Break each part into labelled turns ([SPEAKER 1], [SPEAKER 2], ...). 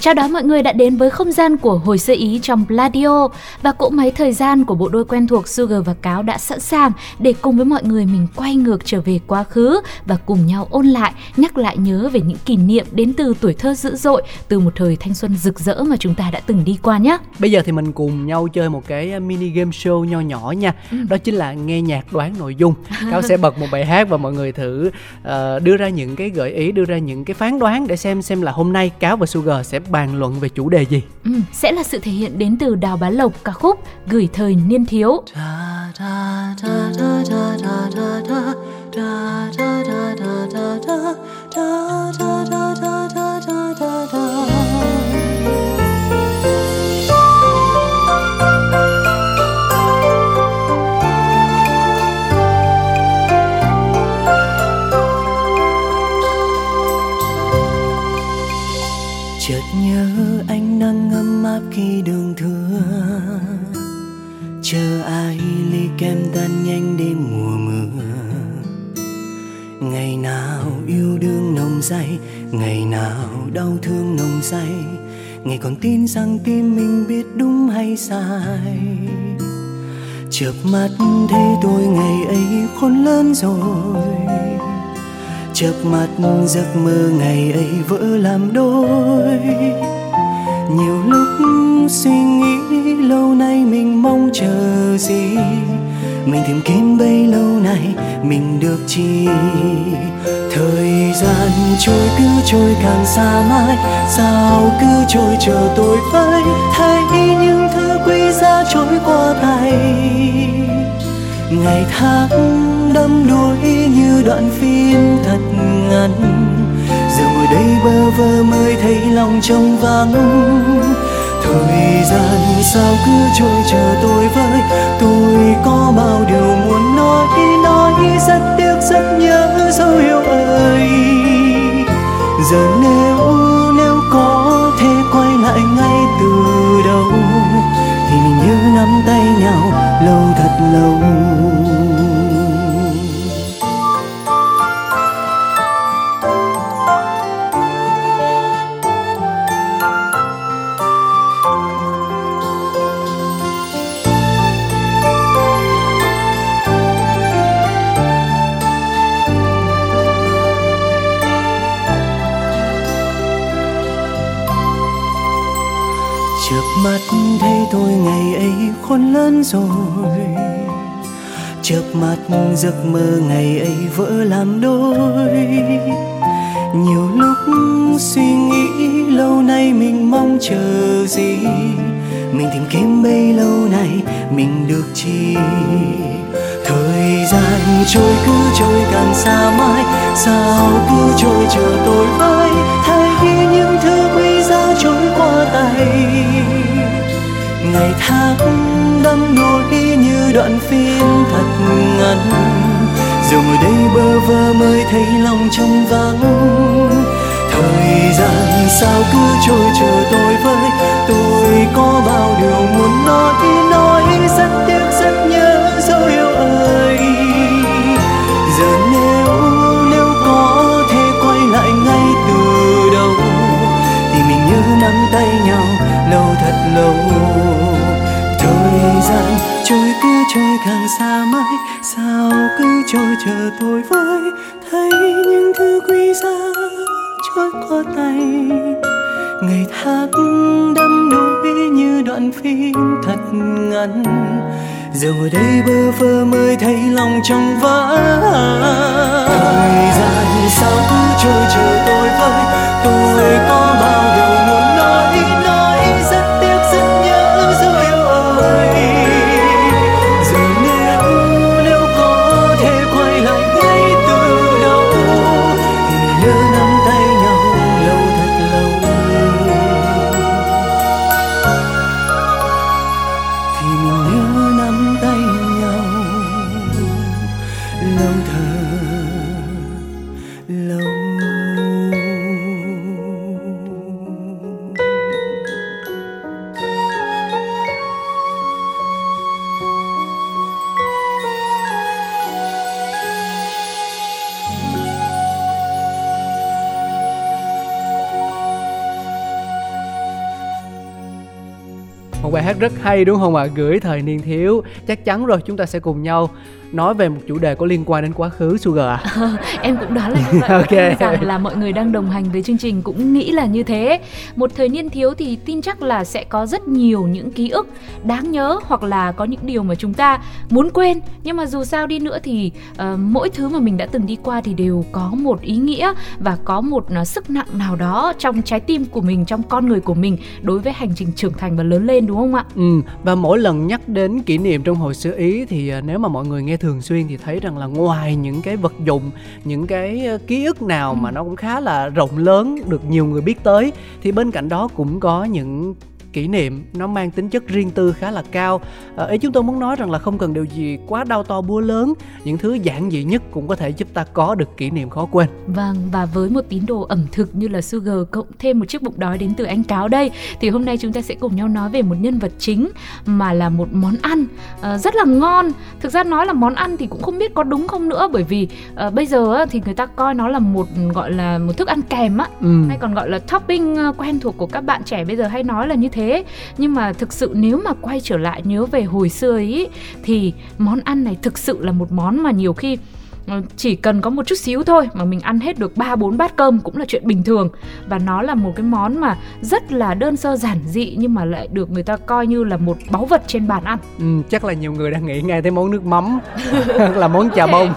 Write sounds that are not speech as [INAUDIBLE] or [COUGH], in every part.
[SPEAKER 1] Chào đón mọi người đã đến với không gian của hồi sơ ý trong Pladio và cỗ máy thời gian của bộ đôi quen thuộc Sugar và Cáo đã sẵn sàng để cùng với mọi người mình quay ngược trở về quá khứ và cùng nhau ôn lại, nhắc lại nhớ về những kỷ niệm đến từ tuổi thơ dữ dội, từ một thời thanh xuân rực rỡ mà chúng ta đã từng đi qua nhé.
[SPEAKER 2] Bây giờ thì mình cùng nhau chơi một cái mini game show nho nhỏ nha.
[SPEAKER 1] Ừ.
[SPEAKER 2] Đó chính là nghe nhạc đoán nội dung. [LAUGHS] Cáo sẽ bật một bài hát và mọi người thử uh, đưa ra những cái gợi ý, đưa ra những cái phán đoán để xem xem là hôm nay Cáo và Sugar sẽ bàn luận về chủ đề gì.
[SPEAKER 1] Ừ, sẽ là sự thể hiện đến từ Đào Bá Lộc ca khúc Gửi thời niên thiếu.
[SPEAKER 3] Kem tan nhanh đêm mùa mưa. Ngày nào yêu đương nồng say, ngày nào đau thương nồng say. Ngày còn tin rằng tim mình biết đúng hay sai. Chợp mắt thấy tôi ngày ấy khôn lớn rồi. Chớp mắt giấc mơ ngày ấy vỡ làm đôi. Nhiều lúc suy nghĩ lâu nay mình mong chờ gì? Mình tìm kiếm bấy lâu nay, mình được chi. Thời gian trôi, cứ trôi càng xa mãi. Sao cứ trôi chờ tôi với thấy những thứ quý giá trôi qua tay ngày tháng đắm đuối như đoạn phim thật ngắn. Giờ ngồi đây bơ vơ mới thấy lòng trong vắng thời gian sao cứ trôi chờ tôi với tôi có bao điều muốn nói nói rất tiếc, rất nhớ dấu yêu ơi giờ nếu nếu có thể quay lại ngay từ đầu, thì mình như nắm tay nhau, lâu thật lâu. Giấc mơ ngày ấy vỡ làm đôi. Nhiều lúc suy nghĩ lâu nay mình mong chờ gì? Mình tìm kiếm bấy lâu nay mình được chi? Thời gian trôi cứ trôi càng xa mãi, sao cứ trôi chờ tôi với thấy những thứ quý giá trôi qua tay. Ngày tháng đắm đuối như đoạn phim thật ngắn. Giờ ngồi đây bơ vơ mới thấy lòng trong vắng. Thời gian sao cứ trôi chờ tôi với tôi có bao điều muốn nói nói rất tiếc, rất nhớ dấu yêu ơi giờ nếu nếu có thể quay lại ngay từ đầu, thì mình như nắm tay nhau lâu thật lâu thời gian. Trôi cứ trôi càng xa mãi, sao cứ trôi chờ tôi với thấy những thứ quý giá trôi qua tay. Ngày tháng đắm đuối như đoạn phim thật ngắn. Giờ ngồi đây bơ vơ mới thấy lòng trong vỡ. thời gian sao cứ trôi chờ tôi với tôi có bao điều muốn rất
[SPEAKER 2] hay, đúng không ạ? Gửi thời niên thiếu, chắc chắn rồi, chúng ta sẽ cùng nhau nói về một chủ đề có liên quan đến quá khứ Sugar à? [LAUGHS]
[SPEAKER 1] em cũng đoán là như vậy. ok. Rằng là mọi người đang đồng hành với chương trình cũng nghĩ là như thế. Một thời niên thiếu thì tin chắc là sẽ có rất nhiều những ký ức đáng nhớ hoặc là có những điều mà chúng ta muốn quên. Nhưng mà dù sao đi nữa thì uh, mỗi thứ mà mình đã từng đi qua thì đều có một ý nghĩa và có một uh, sức nặng nào đó trong trái tim của mình, trong con người của mình đối với hành trình trưởng thành và lớn lên đúng không ạ?
[SPEAKER 2] Ừ. Và mỗi lần nhắc đến kỷ niệm trong hồi xưa Ý thì uh, nếu mà mọi người nghe thường xuyên thì thấy rằng là ngoài những cái vật dụng những cái ký ức nào mà nó cũng khá là rộng lớn được nhiều người biết tới thì bên cạnh đó cũng có những kỷ niệm nó mang tính chất riêng tư khá là cao. À, ý chúng tôi muốn nói rằng là không cần điều gì quá đau to búa lớn. Những thứ giản dị nhất cũng có thể giúp ta có được kỷ niệm khó quên.
[SPEAKER 1] Vâng và với một tín đồ ẩm thực như là sugar cộng thêm một chiếc bụng đói đến từ anh cáo đây thì hôm nay chúng ta sẽ cùng nhau nói về một nhân vật chính mà là một món ăn uh, rất là ngon. Thực ra nói là món ăn thì cũng không biết có đúng không nữa bởi vì uh, bây giờ thì người ta coi nó là một gọi là một thức ăn kèm á ừ. hay còn gọi là topping quen thuộc của các bạn trẻ bây giờ hay nói là như thế thế nhưng mà thực sự nếu mà quay trở lại nhớ về hồi xưa ấy thì món ăn này thực sự là một món mà nhiều khi ờ, chỉ cần có một chút xíu thôi mà mình ăn hết được 3 4 bát cơm cũng là chuyện bình thường và nó là một cái món mà rất là đơn sơ giản dị nhưng mà lại được người ta coi như là một báu vật trên bàn ăn.
[SPEAKER 2] Ừ, chắc là nhiều người đang nghĩ ngay tới món nước mắm [LAUGHS] là món chà bông.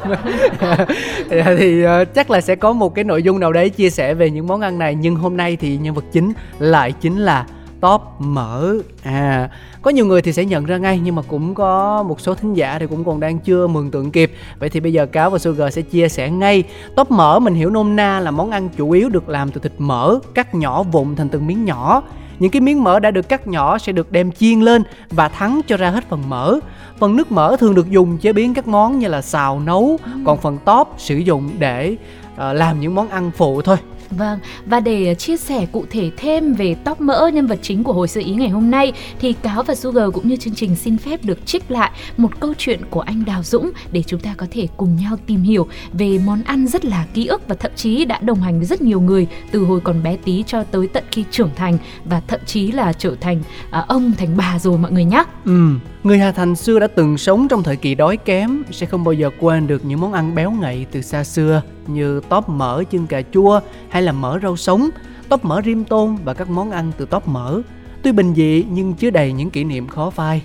[SPEAKER 2] thì uh, chắc là sẽ có một cái nội dung nào đấy chia sẻ về những món ăn này nhưng hôm nay thì nhân vật chính lại chính là top mở. À có nhiều người thì sẽ nhận ra ngay nhưng mà cũng có một số thính giả thì cũng còn đang chưa mường tượng kịp. Vậy thì bây giờ cáo và sugar sẽ chia sẻ ngay. Top mỡ mình hiểu nôm na là món ăn chủ yếu được làm từ thịt mỡ cắt nhỏ vụn thành từng miếng nhỏ. Những cái miếng mỡ đã được cắt nhỏ sẽ được đem chiên lên và thắng cho ra hết phần mỡ. Phần nước mỡ thường được dùng chế biến các món như là xào nấu còn phần top sử dụng để uh, làm những món ăn phụ thôi
[SPEAKER 1] Vâng, và để ờ, chia sẻ cụ thể thêm về tóc mỡ nhân vật chính của hồi sự ý ngày hôm nay thì Cáo và Sugar cũng như chương trình xin phép được trích lại một câu chuyện của anh Đào Dũng để chúng ta có thể cùng nhau tìm hiểu về món ăn rất là ký ức và thậm chí đã đồng hành với rất nhiều người từ hồi còn bé tí cho tới tận khi trưởng thành và thậm chí là trở thành à, ông thành bà rồi mọi người nhé.
[SPEAKER 2] Ừ, người Hà Thành xưa đã từng sống trong thời kỳ đói kém sẽ không bao giờ quên được những món ăn béo ngậy từ xa xưa như tóp mỡ chân cà chua hay là mỡ rau sống, tóp mỡ rim tôm và các món ăn từ tóp mỡ. Tuy bình dị nhưng chứa đầy những kỷ niệm khó phai.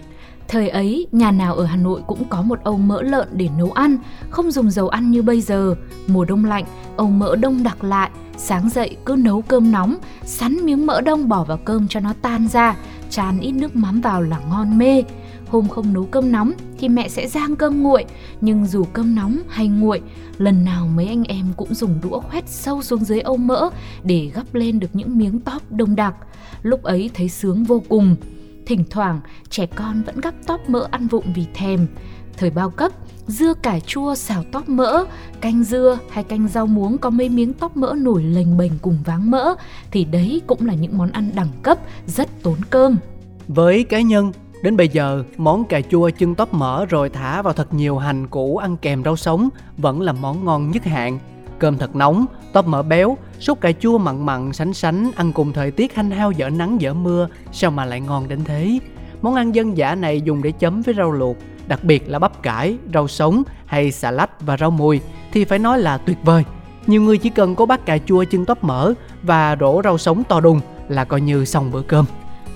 [SPEAKER 1] Thời ấy, nhà nào ở Hà Nội cũng có một âu mỡ lợn để nấu ăn, không dùng dầu ăn như bây giờ. Mùa đông lạnh, âu mỡ đông đặc lại, sáng dậy cứ nấu cơm nóng, sắn miếng mỡ đông bỏ vào cơm cho nó tan ra, chan ít nước mắm vào là ngon mê. Hôm không nấu cơm nóng thì mẹ sẽ rang cơm nguội, nhưng dù cơm nóng hay nguội, lần nào mấy anh em cũng dùng đũa khoét sâu xuống dưới âu mỡ để gắp lên được những miếng tóp đông đặc. Lúc ấy thấy sướng vô cùng. Thỉnh thoảng, trẻ con vẫn gắp tóp mỡ ăn vụng vì thèm. Thời bao cấp, dưa cải chua xào tóp mỡ, canh dưa hay canh rau muống có mấy miếng tóp mỡ nổi lềnh bềnh cùng váng mỡ thì đấy cũng là những món ăn đẳng cấp rất tốn cơm.
[SPEAKER 2] Với cá nhân, Đến bây giờ, món cà chua chân tóp mỡ rồi thả vào thật nhiều hành củ ăn kèm rau sống vẫn là món ngon nhất hạng. Cơm thật nóng, tóp mỡ béo, sốt cà chua mặn mặn sánh sánh ăn cùng thời tiết hanh hao dở nắng dở mưa, sao mà lại ngon đến thế? Món ăn dân dã này dùng để chấm với rau luộc, đặc biệt là bắp cải, rau sống hay xà lách và rau mùi thì phải nói là tuyệt vời. Nhiều người chỉ cần có bát cà chua chân tóp mỡ và rổ rau sống to đùng là coi như xong bữa cơm.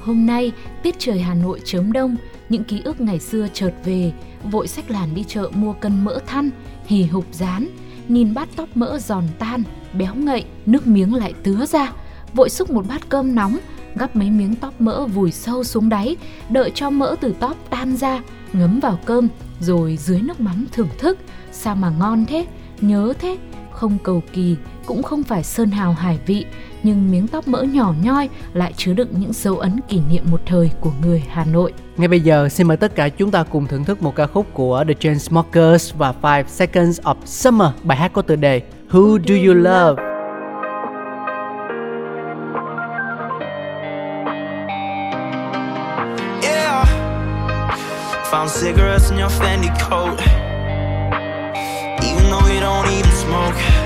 [SPEAKER 1] Hôm nay, tiết trời Hà Nội chớm đông, những ký ức ngày xưa chợt về, vội sách làn đi chợ mua cân mỡ than, hì hục rán, nhìn bát tóc mỡ giòn tan, béo ngậy, nước miếng lại tứa ra, vội xúc một bát cơm nóng, gắp mấy miếng tóp mỡ vùi sâu xuống đáy, đợi cho mỡ từ tóp tan ra, ngấm vào cơm, rồi dưới nước mắm thưởng thức. Sao mà ngon thế, nhớ thế, không cầu kỳ, cũng không phải sơn hào hải vị, nhưng miếng tóc mỡ nhỏ nhoi lại chứa đựng những dấu ấn kỷ niệm một thời của người Hà Nội.
[SPEAKER 2] Ngay bây giờ, xin mời tất cả chúng ta cùng thưởng thức một ca khúc của The Chainsmokers và Five Seconds of Summer, bài hát có tựa đề Who Do You Love? Found cigarettes in your Fendi coat Even though you don't even smoke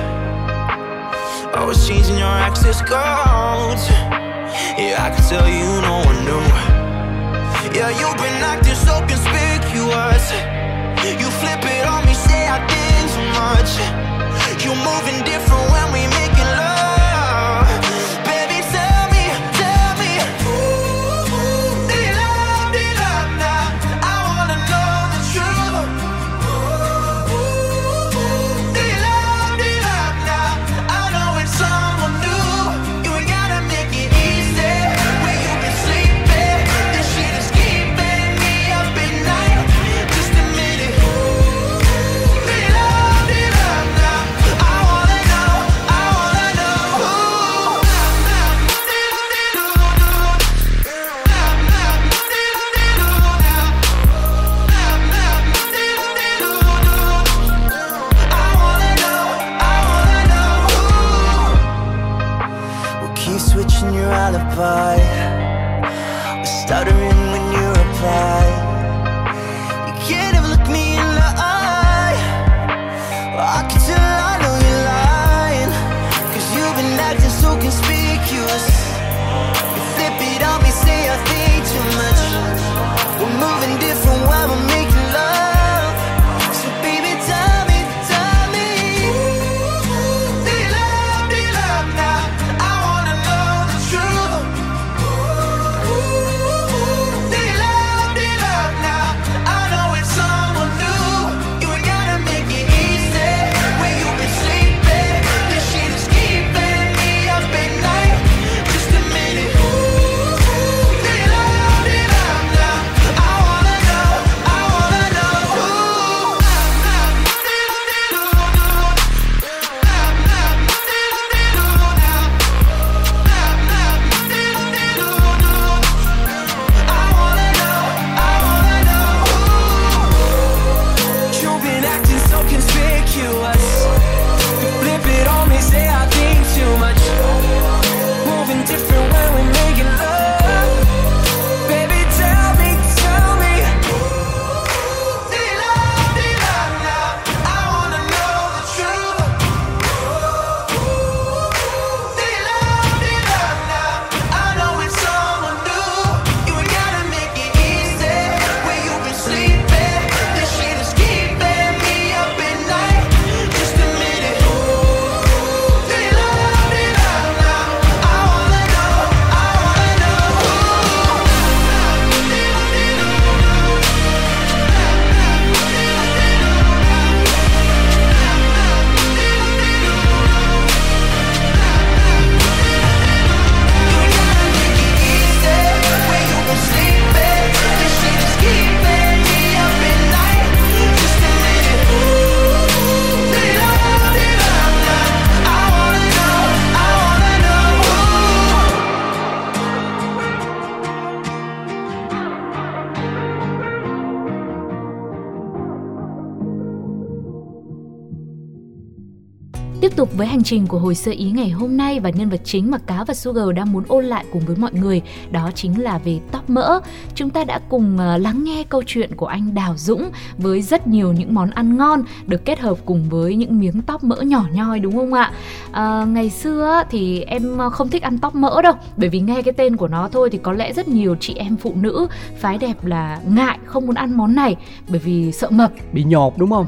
[SPEAKER 2] Always changing your access codes. Yeah, I can tell you no one knew.
[SPEAKER 4] Yeah, you've been acting so conspicuous. You flip it on me, say I think too much. You're moving different when we switching your alibi. We're stuttering when you reply.
[SPEAKER 1] Với hành trình của hồi sơ ý ngày hôm nay và nhân vật chính mà Cá và Sugar đang muốn ôn lại cùng với mọi người đó chính là về tóp mỡ. Chúng ta đã cùng ờ, lắng nghe câu chuyện của anh Đào Dũng với rất nhiều những món ăn ngon được kết hợp cùng với những miếng tóp mỡ nhỏ nhoi đúng không ạ? À, ngày xưa thì em không thích ăn tóp mỡ đâu bởi vì nghe cái tên của nó thôi thì có lẽ rất nhiều chị em phụ nữ phái đẹp là ngại không muốn ăn món này bởi vì sợ mập
[SPEAKER 2] bị nhột đúng không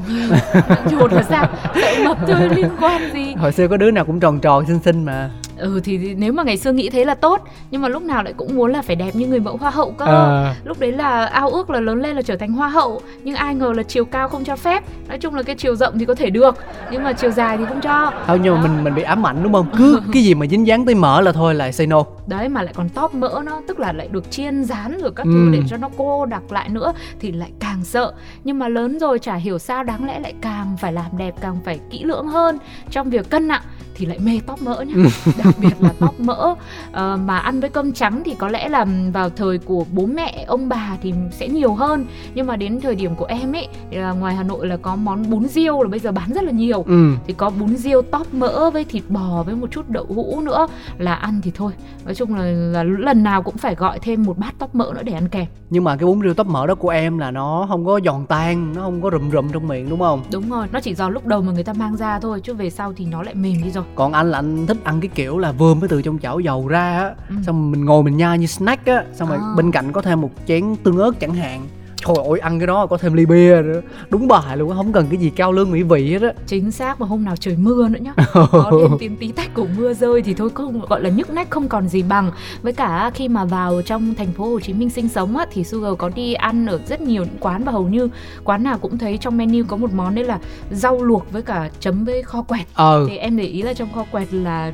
[SPEAKER 1] nhột là sao sợ mập thôi liên quan gì
[SPEAKER 2] hồi xưa có đứa nào cũng tròn tròn xinh xinh mà
[SPEAKER 1] ừ thì, nếu mà ngày xưa nghĩ thế là tốt nhưng mà lúc nào lại cũng muốn là phải đẹp như người mẫu hoa hậu cơ.
[SPEAKER 2] À.
[SPEAKER 1] lúc đấy là ao ước là lớn lên là trở thành hoa hậu nhưng ai ngờ là chiều cao không cho phép. Nói chung là cái chiều rộng thì có thể được nhưng mà chiều dài thì không cho.
[SPEAKER 2] Thôi nhưng mà mình mình bị ám ảnh đúng không? Cứ [LAUGHS] cái gì mà dính dáng tới mỡ là thôi lại say no.
[SPEAKER 1] Đấy mà lại còn tóp mỡ nó tức là lại được chiên rán rồi các
[SPEAKER 2] Ừ.
[SPEAKER 1] thứ để cho nó cô đặc lại nữa thì lại càng sợ. Nhưng mà lớn rồi chả hiểu sao đáng lẽ lại càng phải làm đẹp càng phải kỹ lưỡng hơn trong việc cân nặng thì lại mê tóp mỡ nhá. [LAUGHS] Đặc biệt là tóp mỡ. Ờ, mà ăn với cơm trắng thì có lẽ là vào thời của bố mẹ ông bà thì sẽ nhiều hơn. Nhưng mà đến thời điểm của em ấy là ngoài Hà Nội là có món bún riêu là bây giờ bán rất là nhiều.
[SPEAKER 2] Ừ.
[SPEAKER 1] Thì có bún riêu tóp mỡ với thịt bò với một chút đậu hũ nữa là ăn thì thôi. Nói chung là, là lần nào cũng phải gọi thêm một bát tóp mỡ nữa để ăn kèm.
[SPEAKER 2] Nhưng mà cái bún riêu tóp mỡ đó của em là nó không có giòn tan nó không có rụm rụm trong miệng đúng không?
[SPEAKER 1] Đúng rồi nó chỉ do lúc đầu mà người ta mang ra thôi chứ về sau thì nó lại mềm đi rồi
[SPEAKER 2] còn anh là anh thích ăn cái kiểu là vừa mới từ trong chảo dầu ra á
[SPEAKER 1] Ừ.
[SPEAKER 2] xong mình ngồi mình nhai như snack á xong rồi
[SPEAKER 1] À.
[SPEAKER 2] bên cạnh có thêm một chén tương ớt chẳng hạn trời ơi ăn cái đó có thêm ly bia nữa. Đúng bài luôn không cần cái gì cao lương mỹ vị hết á.
[SPEAKER 1] Chính xác mà hôm nào trời mưa nữa nhá. [LAUGHS] Có thêm tiếng tí tách của mưa rơi thì thôi không gọi là nhức nách không còn gì bằng. Với cả khi mà vào trong thành phố Hồ Chí Minh sinh sống á thì Sugar có đi ăn ở rất nhiều những quán và hầu như quán nào cũng thấy trong menu có một món đấy là rau luộc với cả chấm với kho quẹt.
[SPEAKER 2] Ờ
[SPEAKER 1] thì em để ý là trong kho quẹt là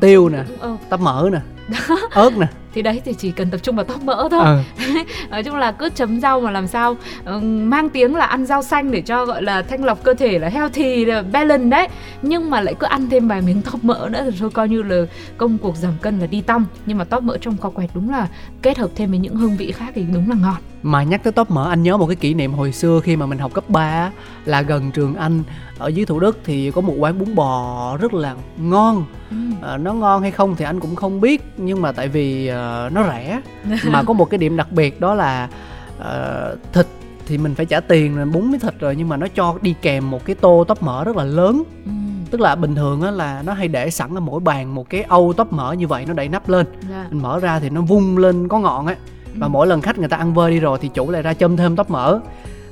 [SPEAKER 2] tiêu nè
[SPEAKER 1] ờ,
[SPEAKER 2] tắp mỡ nè [LAUGHS] ớt nè
[SPEAKER 1] thì đấy thì chỉ cần tập trung vào tóp mỡ thôi.
[SPEAKER 2] Ờ. [LAUGHS]
[SPEAKER 1] Nói chung là cứ chấm rau mà làm sao ờ, mang tiếng là ăn rau xanh để cho gọi là thanh lọc cơ thể là healthy là balance đấy. Nhưng mà lại cứ ăn thêm vài miếng tóp mỡ nữa thì thôi coi như là công cuộc giảm cân là đi tăm nhưng mà tóp mỡ trong kho quẹt đúng là kết hợp thêm với những hương vị khác thì đúng là ngon.
[SPEAKER 2] Mà nhắc tới tóc mỡ anh nhớ một cái kỷ niệm hồi xưa khi mà mình học cấp 3 á, là gần trường anh ở dưới thủ đức thì có một quán bún bò rất là ngon.
[SPEAKER 1] Ừ.
[SPEAKER 2] Ờ, nó ngon hay không thì anh cũng không biết. Nhưng mà tại vì ờ, nó rẻ [LAUGHS] mà có một cái điểm đặc biệt đó là ờ, thịt thì mình phải trả tiền rồi bún với thịt rồi nhưng mà nó cho đi kèm một cái tô tóp mỡ rất là lớn
[SPEAKER 1] Ừ.
[SPEAKER 2] tức là bình thường á là nó hay để sẵn ở mỗi bàn một cái âu tóp mỡ như vậy nó đậy nắp lên
[SPEAKER 1] Dạ.
[SPEAKER 2] mình mở ra thì nó vung lên có ngọn ấy và
[SPEAKER 1] Ừ.
[SPEAKER 2] mỗi lần khách người ta ăn vơi đi rồi thì chủ lại ra châm thêm tóp mỡ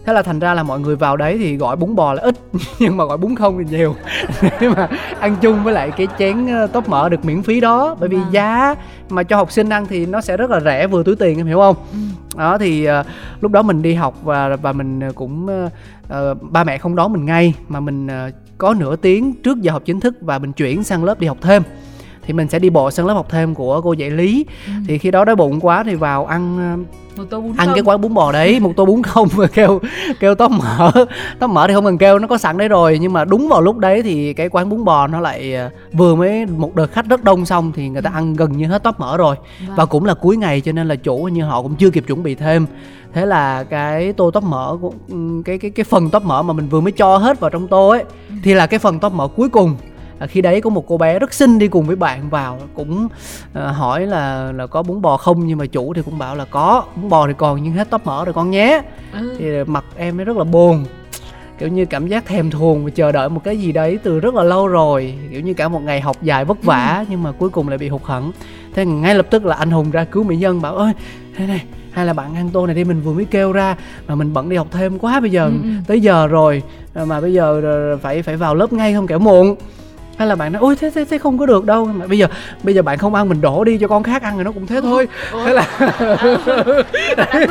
[SPEAKER 2] thế là thành ra là mọi người vào đấy thì gọi bún bò là ít [LAUGHS] nhưng mà gọi bún không thì nhiều [LAUGHS] nhưng mà ăn chung với lại cái chén tóp mỡ được miễn phí đó bởi vì
[SPEAKER 1] Vâng.
[SPEAKER 2] giá mà cho học sinh ăn thì nó sẽ rất là rẻ vừa túi tiền em hiểu không
[SPEAKER 1] Ừ.
[SPEAKER 2] đó thì ờ, lúc đó mình đi học và và mình ờ, cũng ờ, ba mẹ không đón mình ngay mà mình ờ, có nửa tiếng trước giờ học chính thức và mình chuyển sang lớp đi học thêm thì mình sẽ đi bộ sang lớp học thêm của cô dạy lý.
[SPEAKER 1] Ừ.
[SPEAKER 2] thì khi đó đói bụng quá thì vào ăn ờ,
[SPEAKER 1] một tô bún
[SPEAKER 2] ăn
[SPEAKER 1] không.
[SPEAKER 2] cái quán bún bò đấy một tô bún không và kêu kêu tóp mỡ tóp mỡ thì không cần kêu nó có sẵn đấy rồi. Nhưng mà đúng vào lúc đấy thì cái quán bún bò nó lại ờ, vừa mới một đợt khách rất đông xong thì người ta ăn gần như hết tóp mỡ rồi.
[SPEAKER 1] Vâng.
[SPEAKER 2] và cũng là cuối ngày cho nên là chủ như họ cũng chưa kịp chuẩn bị thêm. Thế là cái tô tóp mỡ của ừm, cái cái cái phần tóp mỡ mà mình vừa mới cho hết vào trong tô ấy thì là cái phần tóp mỡ cuối cùng à, khi đấy có một cô bé rất xinh đi cùng với bạn vào cũng ờ, hỏi là là có bún bò không? Nhưng mà chủ thì cũng bảo là có bún bò thì còn nhưng hết tóp mỡ rồi con nhé.
[SPEAKER 1] Ừ.
[SPEAKER 2] thì mặt em ấy rất là buồn kiểu như cảm giác thèm thuồng và chờ đợi một cái gì đấy từ rất là lâu rồi. Kiểu như cả một ngày học dài vất vả nhưng mà cuối cùng lại bị hụt hẫng. Thế ngay lập tức là anh hùng ra cứu mỹ nhân bảo ơi thế này hay là bạn ăn tô này đi mình vừa mới kêu ra mà mình bận đi học thêm quá bây giờ
[SPEAKER 1] Ừ, ừ.
[SPEAKER 2] tới giờ rồi mà bây giờ phải phải vào lớp ngay không kẻo muộn hay là bạn nói ôi thế thế thế không có được đâu. Mà bây giờ bây giờ bạn không ăn mình đổ đi cho con khác ăn rồi nó cũng thế thôi. Thế là [LAUGHS]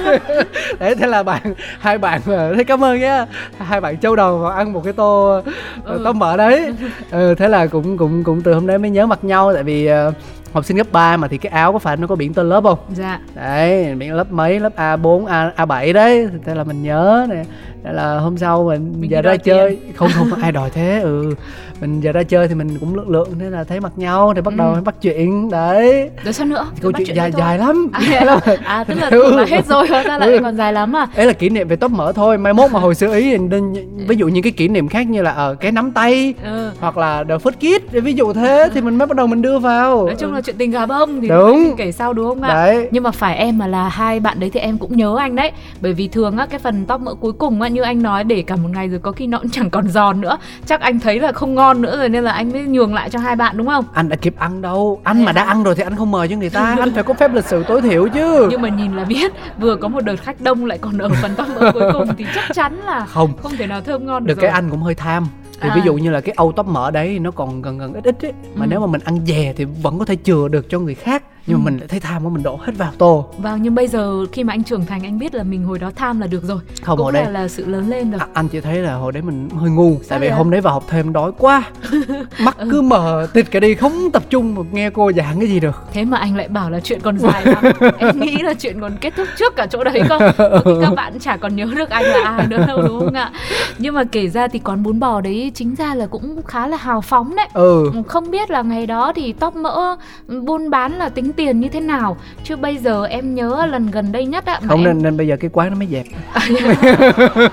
[SPEAKER 2] đấy thế là bạn hai bạn ờ, thế cảm ơn nhé hai bạn châu đầu vào ăn một cái tô ừ. tô mỡ đấy. Ừ, thế là cũng cũng cũng từ hôm đấy mới nhớ mặt nhau tại vì ờ, học sinh cấp 3 mà thì cái áo có phải nó có biển tên lớp không?
[SPEAKER 1] Dạ.
[SPEAKER 2] Đấy biển lớp mấy lớp a 4 a a 7 đấy. Thế là mình nhớ nè. Thế là hôm sau mình,
[SPEAKER 1] Mình
[SPEAKER 2] giờ ra chơi. không không có ai đòi thế. Ừ [LAUGHS] mình giờ ra chơi thì mình cũng lượng lượng thế là thấy mặt nhau thì bắt đầu
[SPEAKER 1] Ừ.
[SPEAKER 2] bắt chuyện đấy
[SPEAKER 1] rồi sao nữa
[SPEAKER 2] câu
[SPEAKER 1] Bắt
[SPEAKER 2] chuyện dài dài lắm
[SPEAKER 1] à,
[SPEAKER 2] dài lắm [LAUGHS]
[SPEAKER 1] à tức là
[SPEAKER 2] Ừ.
[SPEAKER 1] là hết rồi hóa ra lại
[SPEAKER 2] Ừ.
[SPEAKER 1] còn dài lắm à
[SPEAKER 2] ấy là kỷ niệm về tóc mỡ thôi mai mốt mà hồi xưa ý thì [LAUGHS] nên ví dụ những cái kỷ niệm khác như là ở cái nắm tay
[SPEAKER 1] ừ.
[SPEAKER 2] hoặc là the foot kiss ví dụ thế thì mình mới bắt đầu mình đưa vào
[SPEAKER 1] nói chung là chuyện tình gà bông thì
[SPEAKER 2] Đúng.
[SPEAKER 1] mình kể sau đúng không ạ
[SPEAKER 2] đấy
[SPEAKER 1] nhưng mà phải em mà là hai bạn đấy thì em cũng nhớ anh đấy bởi vì thường á cái phần tóc mỡ cuối cùng á như anh nói để cả một ngày rồi có khi nó cũng chẳng còn giòn nữa chắc anh thấy là không ngon nữa rồi nên là anh mới nhường lại cho hai bạn đúng không
[SPEAKER 2] anh đã kịp ăn đâu anh mà đã
[SPEAKER 1] à?
[SPEAKER 2] ăn rồi thì anh không mời cho người ta anh phải có phép lịch sự tối thiểu chứ
[SPEAKER 1] nhưng mà nhìn là biết vừa có một đợt khách đông lại còn ở phần tóc mỡ cuối cùng thì chắc chắn là
[SPEAKER 2] không
[SPEAKER 1] không thể nào thơm ngon được,
[SPEAKER 2] được cái
[SPEAKER 1] rồi.
[SPEAKER 2] anh cũng hơi tham thì
[SPEAKER 1] À.
[SPEAKER 2] ví dụ như là cái âu tóc mỡ đấy nó còn gần gần ít ít ấy mà
[SPEAKER 1] Ừ.
[SPEAKER 2] nếu mà mình ăn dè thì vẫn có thể chừa được cho người khác nhưng mà
[SPEAKER 1] Ừ.
[SPEAKER 2] mình lại thấy tham quá mình đổ hết vào tô.
[SPEAKER 1] Vâng nhưng bây giờ khi mà anh trưởng thành anh biết là mình hồi đó tham là được rồi.
[SPEAKER 2] Không
[SPEAKER 1] cũng
[SPEAKER 2] ở
[SPEAKER 1] là
[SPEAKER 2] đây
[SPEAKER 1] là sự lớn lên rồi.
[SPEAKER 2] À, anh chỉ thấy là hồi đấy mình hơi ngu tại vì
[SPEAKER 1] ạ?
[SPEAKER 2] hôm đấy vào học thêm đói quá. [LAUGHS] Mắt
[SPEAKER 1] Ừ.
[SPEAKER 2] cứ mờ tịt cả đi không tập trung mà nghe cô giảng cái gì được.
[SPEAKER 1] Thế mà anh lại bảo là chuyện còn dài lắm. [LAUGHS] Em nghĩ là chuyện còn kết thúc trước cả chỗ đấy cơ. Khi các bạn chả còn nhớ được anh là ai nữa đâu đúng không ạ? Nhưng mà kể ra thì quán bún bò đấy chính ra là cũng khá là hào phóng đấy.
[SPEAKER 2] Ừ.
[SPEAKER 1] Không biết là ngày đó thì tóc mỡ buôn bán là tính tiền như thế nào? Chứ bây giờ em nhớ lần gần đây nhất á
[SPEAKER 2] không
[SPEAKER 1] em...
[SPEAKER 2] nên nên bây giờ cái quán nó mới dẹp. [LAUGHS]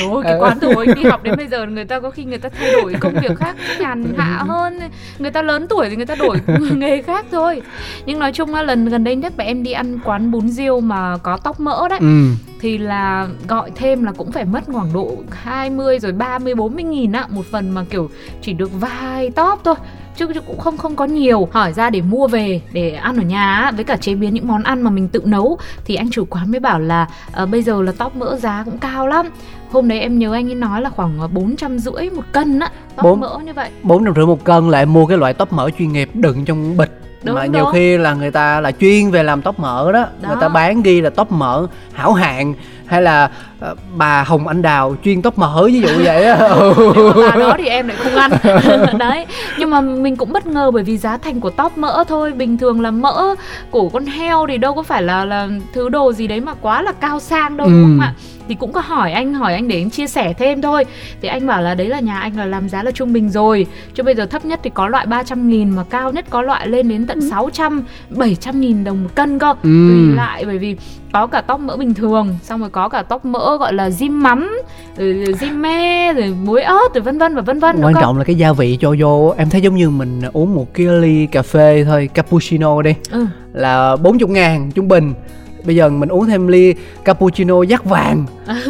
[SPEAKER 1] Thôi cái quán tuổi đi học đến bây giờ người ta có khi người ta thay đổi công việc khác nhàn hạ hơn. Người ta lớn tuổi thì người ta đổi [LAUGHS] nghề khác thôi. Nhưng nói chung là lần gần đây nhất mà em đi ăn quán bún riêu mà có tóc mỡ đấy
[SPEAKER 2] ừ.
[SPEAKER 1] thì là gọi thêm là cũng phải mất khoảng độ 20 rồi 30 40 nghìn á một phần mà kiểu chỉ được vài tóp thôi chứ chứ cũng không không có nhiều. Hỏi ra để mua về để ăn ở nhà với cả chế biến những món ăn mà mình tự nấu. Thì anh chủ quán mới bảo là ờ, bây giờ là tóp mỡ giá cũng cao lắm. Hôm đấy em nhớ anh ấy nói là khoảng ờ, bốn trăm rưỡi một cân á. Tóp
[SPEAKER 2] Bốn-
[SPEAKER 1] mỡ như vậy.
[SPEAKER 2] bốn trăm rưỡi một cân lại mua cái loại tóc mỡ chuyên nghiệp đựng trong bịch.
[SPEAKER 1] Đúng,
[SPEAKER 2] mà nhiều
[SPEAKER 1] đúng.
[SPEAKER 2] khi là người ta là chuyên về làm tóc mỡ đó,
[SPEAKER 1] Đó.
[SPEAKER 2] người ta bán ghi là tóc mỡ hảo hạng hay là ờ, bà Hồng Anh Đào chuyên tóc mỡ ví dụ vậy á. [LAUGHS] Ừ.
[SPEAKER 1] Bà đó thì em lại không ăn. [LAUGHS] Đấy nhưng mà mình cũng bất ngờ bởi vì giá thành của tóp mỡ thôi. Bình thường là mỡ của con heo thì đâu có phải là là thứ đồ gì đấy mà quá là cao sang đâu đúng
[SPEAKER 2] Ừ.
[SPEAKER 1] không ạ? Thì cũng có hỏi anh hỏi anh để anh chia sẻ thêm thôi. Thì anh bảo là đấy là nhà anh là làm giá là trung bình rồi. Chứ bây giờ thấp nhất thì có loại 300 nghìn mà cao nhất có loại lên đến tận 600 700 nghìn đồng một cân cơ.
[SPEAKER 2] Ừ.
[SPEAKER 1] tùy lại bởi vì có cả tóc mỡ bình thường xong rồi có cả tóc mỡ gọi là diêm mắm rồi diêm me rồi muối ớt rồi vân vân và vân vân
[SPEAKER 2] quan trọng là cái gia vị cho vô em thấy giống như mình uống một cái ly cà phê thôi cappuccino đi
[SPEAKER 1] ừ.
[SPEAKER 2] là 40 ngàn trung bình. Bây giờ mình uống thêm ly cappuccino dắt vàng.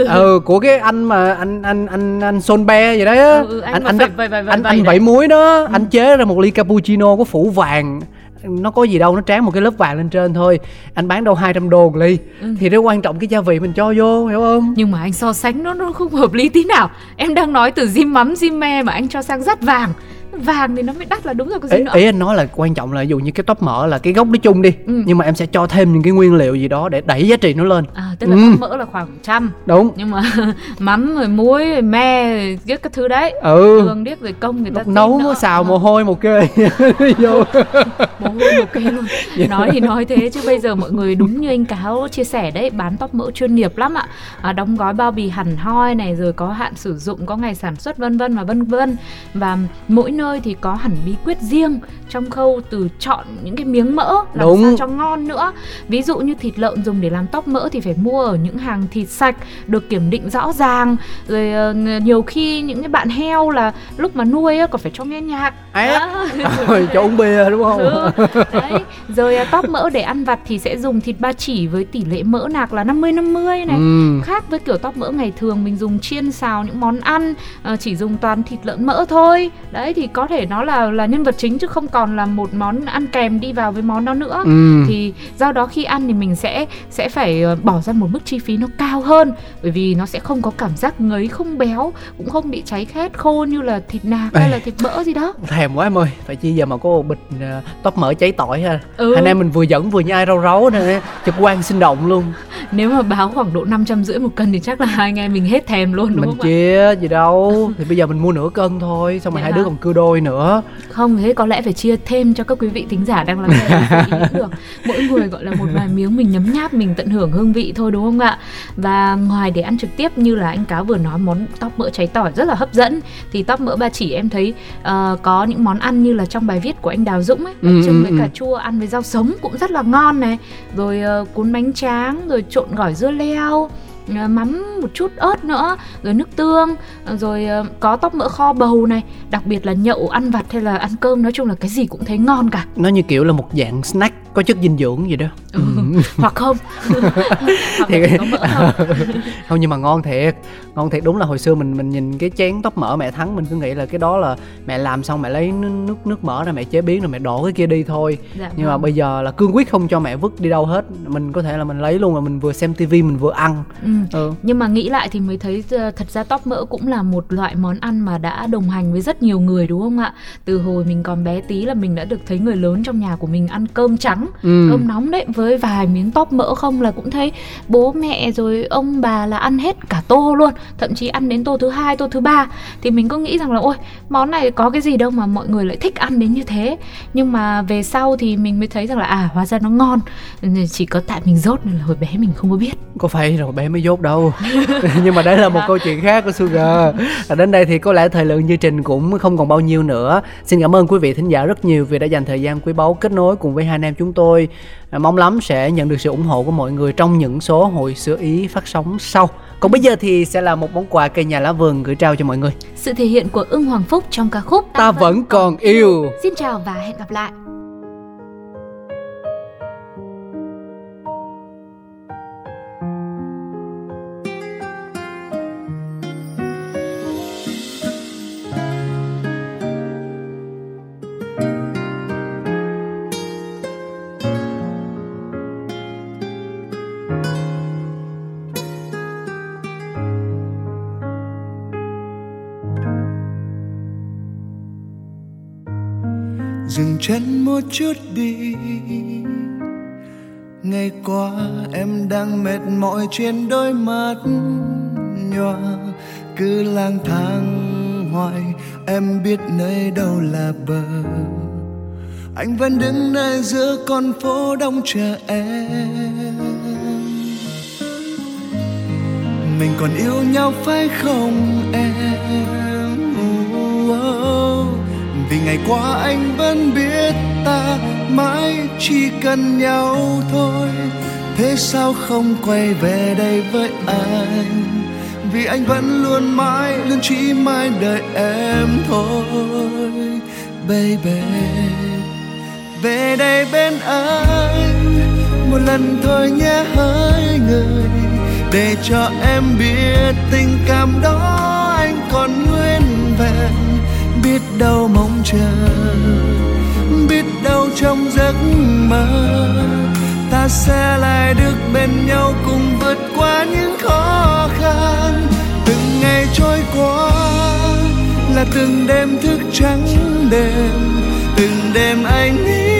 [SPEAKER 2] Ừ. Của cái anh mà anh anh anh anh son be vậy đấy á
[SPEAKER 1] Ừ, ừ, anh
[SPEAKER 2] anh anh
[SPEAKER 1] phải vầy- vầy- vầy-
[SPEAKER 2] anh anh
[SPEAKER 1] đấy.
[SPEAKER 2] vẩy muối đó anh chế ra một ly cappuccino có phủ vàng nó có gì đâu nó tráng một cái lớp vàng lên trên thôi. Anh bán đâu 200 đô một ly.
[SPEAKER 1] Ừ.
[SPEAKER 2] thì nó quan trọng cái gia vị mình cho vô hiểu không?
[SPEAKER 1] Nhưng mà anh so sánh nó nó không hợp lý tí nào. Em đang nói từ diêm mắm diêm me mà anh cho sang rắt vàng vàng thì nó mới đắt là đúng rồi có gì
[SPEAKER 2] ý,
[SPEAKER 1] nữa?
[SPEAKER 2] ý anh nói là quan trọng là dụ như cái tóc mỡ là cái gốc nó chung đi
[SPEAKER 1] Ừ.
[SPEAKER 2] nhưng mà em sẽ cho thêm những cái nguyên liệu gì đó để đẩy giá trị nó lên.
[SPEAKER 1] À, tức là
[SPEAKER 2] Ừ.
[SPEAKER 1] tóc mỡ là khoảng trăm.
[SPEAKER 2] Đúng.
[SPEAKER 1] Nhưng mà [LAUGHS] mắm rồi muối rồi me rồi cái các thứ đấy.
[SPEAKER 2] Ừ.
[SPEAKER 1] Đường điếc rồi công người ta
[SPEAKER 2] lúc nấu
[SPEAKER 1] nữa.
[SPEAKER 2] xào
[SPEAKER 1] Ờ.
[SPEAKER 2] mồ hôi một kê [LAUGHS] vô.
[SPEAKER 1] Mồ hôi một cây luôn. Nói thì nói thế chứ bây giờ mọi người đúng như anh cáo chia sẻ đấy bán tóc mỡ chuyên nghiệp lắm ạ. À, đóng gói bao bì hẳn hoi này rồi có hạn sử dụng có ngày sản xuất vân vân và vân vân. Và mỗi nơi thì có hẳn bí quyết riêng trong khâu từ chọn những cái miếng mỡ làm
[SPEAKER 2] Đúng.
[SPEAKER 1] sao cho ngon nữa ví dụ như thịt lợn dùng để làm tóc mỡ thì phải mua ở những hàng thịt sạch được kiểm định rõ ràng rồi ờ, nhiều khi những cái bạn heo là lúc mà nuôi á, còn phải cho nghe nhạc. Đó. [LAUGHS]
[SPEAKER 2] rồi cho uống bia đúng không
[SPEAKER 1] Ừ, đấy rồi à, tóp mỡ để ăn vặt thì sẽ dùng thịt ba chỉ với tỷ lệ mỡ nạc là 50 50 này
[SPEAKER 2] ừ.
[SPEAKER 1] khác với kiểu tóp mỡ ngày thường mình dùng chiên xào những món ăn ờ, chỉ dùng toàn thịt lợn mỡ thôi đấy thì có thể nó là là nhân vật chính chứ không còn là một món ăn kèm đi vào với món đó nữa
[SPEAKER 2] Ừ.
[SPEAKER 1] thì do đó khi ăn thì mình sẽ sẽ phải ờ, bỏ ra một mức chi phí nó cao hơn bởi vì nó sẽ không có cảm giác ngấy không béo cũng không bị cháy khét khô như là thịt nạc hay là thịt mỡ gì đó
[SPEAKER 2] thèm quá em ơi phải chi giờ mà có một bịch uh, tóc mỡ cháy tỏi ha
[SPEAKER 1] Ừ.
[SPEAKER 2] anh em mình vừa dẫn vừa nhai rau ráu nè trực quan sinh động luôn
[SPEAKER 1] Nếu mà báo khoảng độ 500 rưỡi một cân thì chắc là hai anh em mình hết thèm luôn đúng
[SPEAKER 2] mình
[SPEAKER 1] không ạ?
[SPEAKER 2] chia gì đâu thì bây giờ mình mua nửa cân thôi xong rồi
[SPEAKER 1] Vậy
[SPEAKER 2] hai
[SPEAKER 1] hả?
[SPEAKER 2] đứa còn cưa đôi nữa
[SPEAKER 1] Không, thế có lẽ phải chia thêm cho các quý vị thính giả đang lắng nghe được. [LAUGHS] Mỗi người gọi là một vài miếng mình nhấm nháp mình tận hưởng hương vị thôi đúng không ạ? Và ngoài để ăn trực tiếp như là anh cáo vừa nói món tóc mỡ cháy tỏi rất là hấp dẫn thì tóc mỡ ba chỉ em thấy ờ, có những món ăn như là trong bài viết của anh Đào Dũng ấy,
[SPEAKER 2] Ừ, ừ,
[SPEAKER 1] với
[SPEAKER 2] ừ.
[SPEAKER 1] cà chua ăn với rau sống cũng rất là ngon này. Rồi ờ, cuốn bánh tráng, rồi trộn gỏi dưa leo mắm một chút ớt nữa rồi nước tương rồi ờ, có tóc mỡ kho bầu này đặc biệt là nhậu ăn vặt hay là ăn cơm nói chung là cái gì cũng thấy ngon cả.
[SPEAKER 2] Nó như kiểu là một dạng snack có chất dinh dưỡng gì đó.
[SPEAKER 1] Ừ. [LAUGHS] hoặc không? [LAUGHS] Hoặc
[SPEAKER 2] Thì- [LAUGHS] không? Nhưng mà ngon thiệt. Ngon thiệt. Đúng là hồi xưa mình mình nhìn cái chén tóc mỡ mẹ thắng mình cứ nghĩ là cái đó là mẹ làm xong mẹ lấy nước nước, mỡ ra mẹ chế biến rồi mẹ đổ cái kia đi thôi.
[SPEAKER 1] Dạ,
[SPEAKER 2] nhưng mà
[SPEAKER 1] vâng.
[SPEAKER 2] bây giờ là cương quyết không cho mẹ vứt đi đâu hết. Mình có thể là mình lấy luôn mà mình vừa xem tivi mình vừa ăn.
[SPEAKER 1] Ừ.
[SPEAKER 2] ừ.
[SPEAKER 1] nhưng mà nghĩ lại thì mới thấy ờ, thật ra tóp mỡ cũng là một loại món ăn mà đã đồng hành với rất nhiều người đúng không ạ? Từ hồi mình còn bé tí là mình đã được thấy người lớn trong nhà của mình ăn cơm trắng
[SPEAKER 2] Ừ.
[SPEAKER 1] cơm nóng đấy với vài miếng tóp mỡ không là cũng thấy bố mẹ rồi ông bà là ăn hết cả tô luôn thậm chí ăn đến tô thứ hai tô thứ ba. Thì mình có nghĩ rằng là ôi món này có cái gì đâu mà mọi người lại thích ăn đến như thế. Nhưng mà về sau thì mình mới thấy rằng là à hóa ra nó ngon. Chỉ có tại mình dốt nên là hồi bé mình không có biết.
[SPEAKER 2] Có phải rồi bé mới dốt đâu. [LAUGHS] [LAUGHS] Nhưng mà đấy là một câu chuyện khác của Sugar. À, đến đây thì có lẽ thời lượng chương trình cũng không còn bao nhiêu nữa. Xin cảm ơn quý vị thính giả rất nhiều vì đã dành thời gian quý báu kết nối cùng với hai anh em chúng tôi. À, mong lắm sẽ nhận được sự ủng hộ của mọi người trong những số hội sữa ý phát sóng sau. Còn bây giờ thì sẽ là một món quà cây nhà lá vườn gửi trao cho mọi người.
[SPEAKER 1] Sự thể hiện của ưng Hoàng Phúc trong ca khúc
[SPEAKER 2] ta vẫn còn yêu.
[SPEAKER 1] Xin chào và hẹn gặp lại
[SPEAKER 5] dừng chân một chút đi. Ngày qua em đang mệt mỏi trên đôi mắt nhòa, cứ lang thang hoài, em biết nơi đâu là bờ. Anh vẫn đứng nơi giữa con phố đông chờ em. Mình còn yêu nhau phải không em? Vì ngày qua anh vẫn biết ta mãi chỉ cần nhau thôi. Thế sao không quay về đây với anh? Vì anh vẫn luôn mãi, luôn chỉ mãi đợi em thôi. Baby, về đây bên anh. Một lần thôi nhé hỡi người, để cho em biết tình cảm đó anh còn nguyên biết đâu mong chờ, biết đâu trong giấc mơ. Ta sẽ lại được bên nhau cùng vượt qua những khó khăn. Từng ngày trôi qua là từng đêm thức trắng đêm, từng đêm anh nghĩ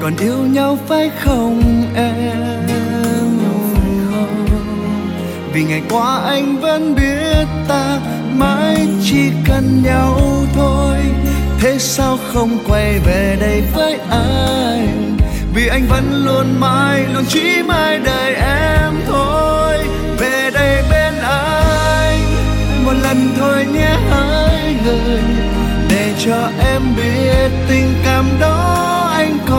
[SPEAKER 5] còn yêu nhau phải không em? Vì ngày qua anh vẫn biết ta mãi chỉ cần nhau thôi. Thế sao không quay về đây với anh? Vì anh vẫn luôn mãi, luôn chỉ mãi đợi em thôi. Về đây bên anh, một lần thôi nhé hai người, để cho em biết tình cảm đó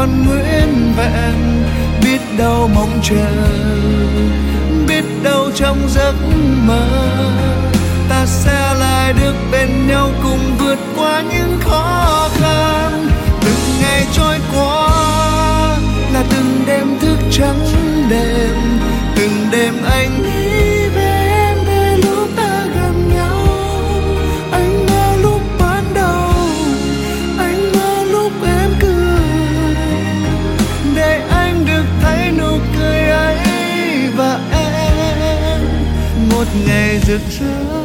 [SPEAKER 5] còn nguyên vẹn, biết đâu mong chờ, biết đâu trong giấc mơ. Ta sẽ lại được bên nhau cùng vượt qua những khó khăn. Từng ngày trôi qua là từng đêm thức trắng đêm, từng đêm anh ngày rực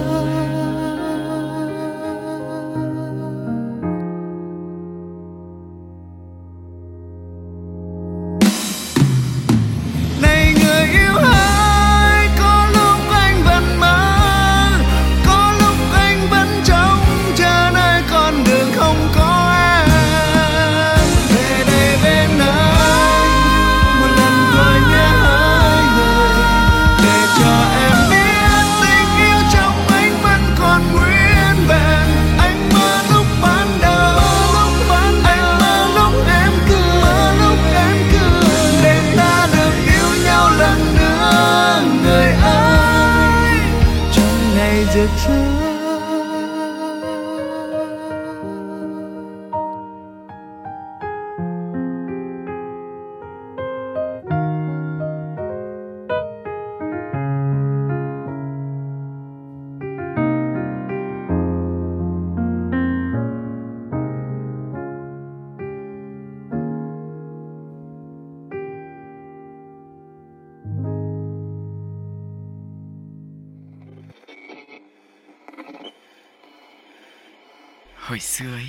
[SPEAKER 6] Hồi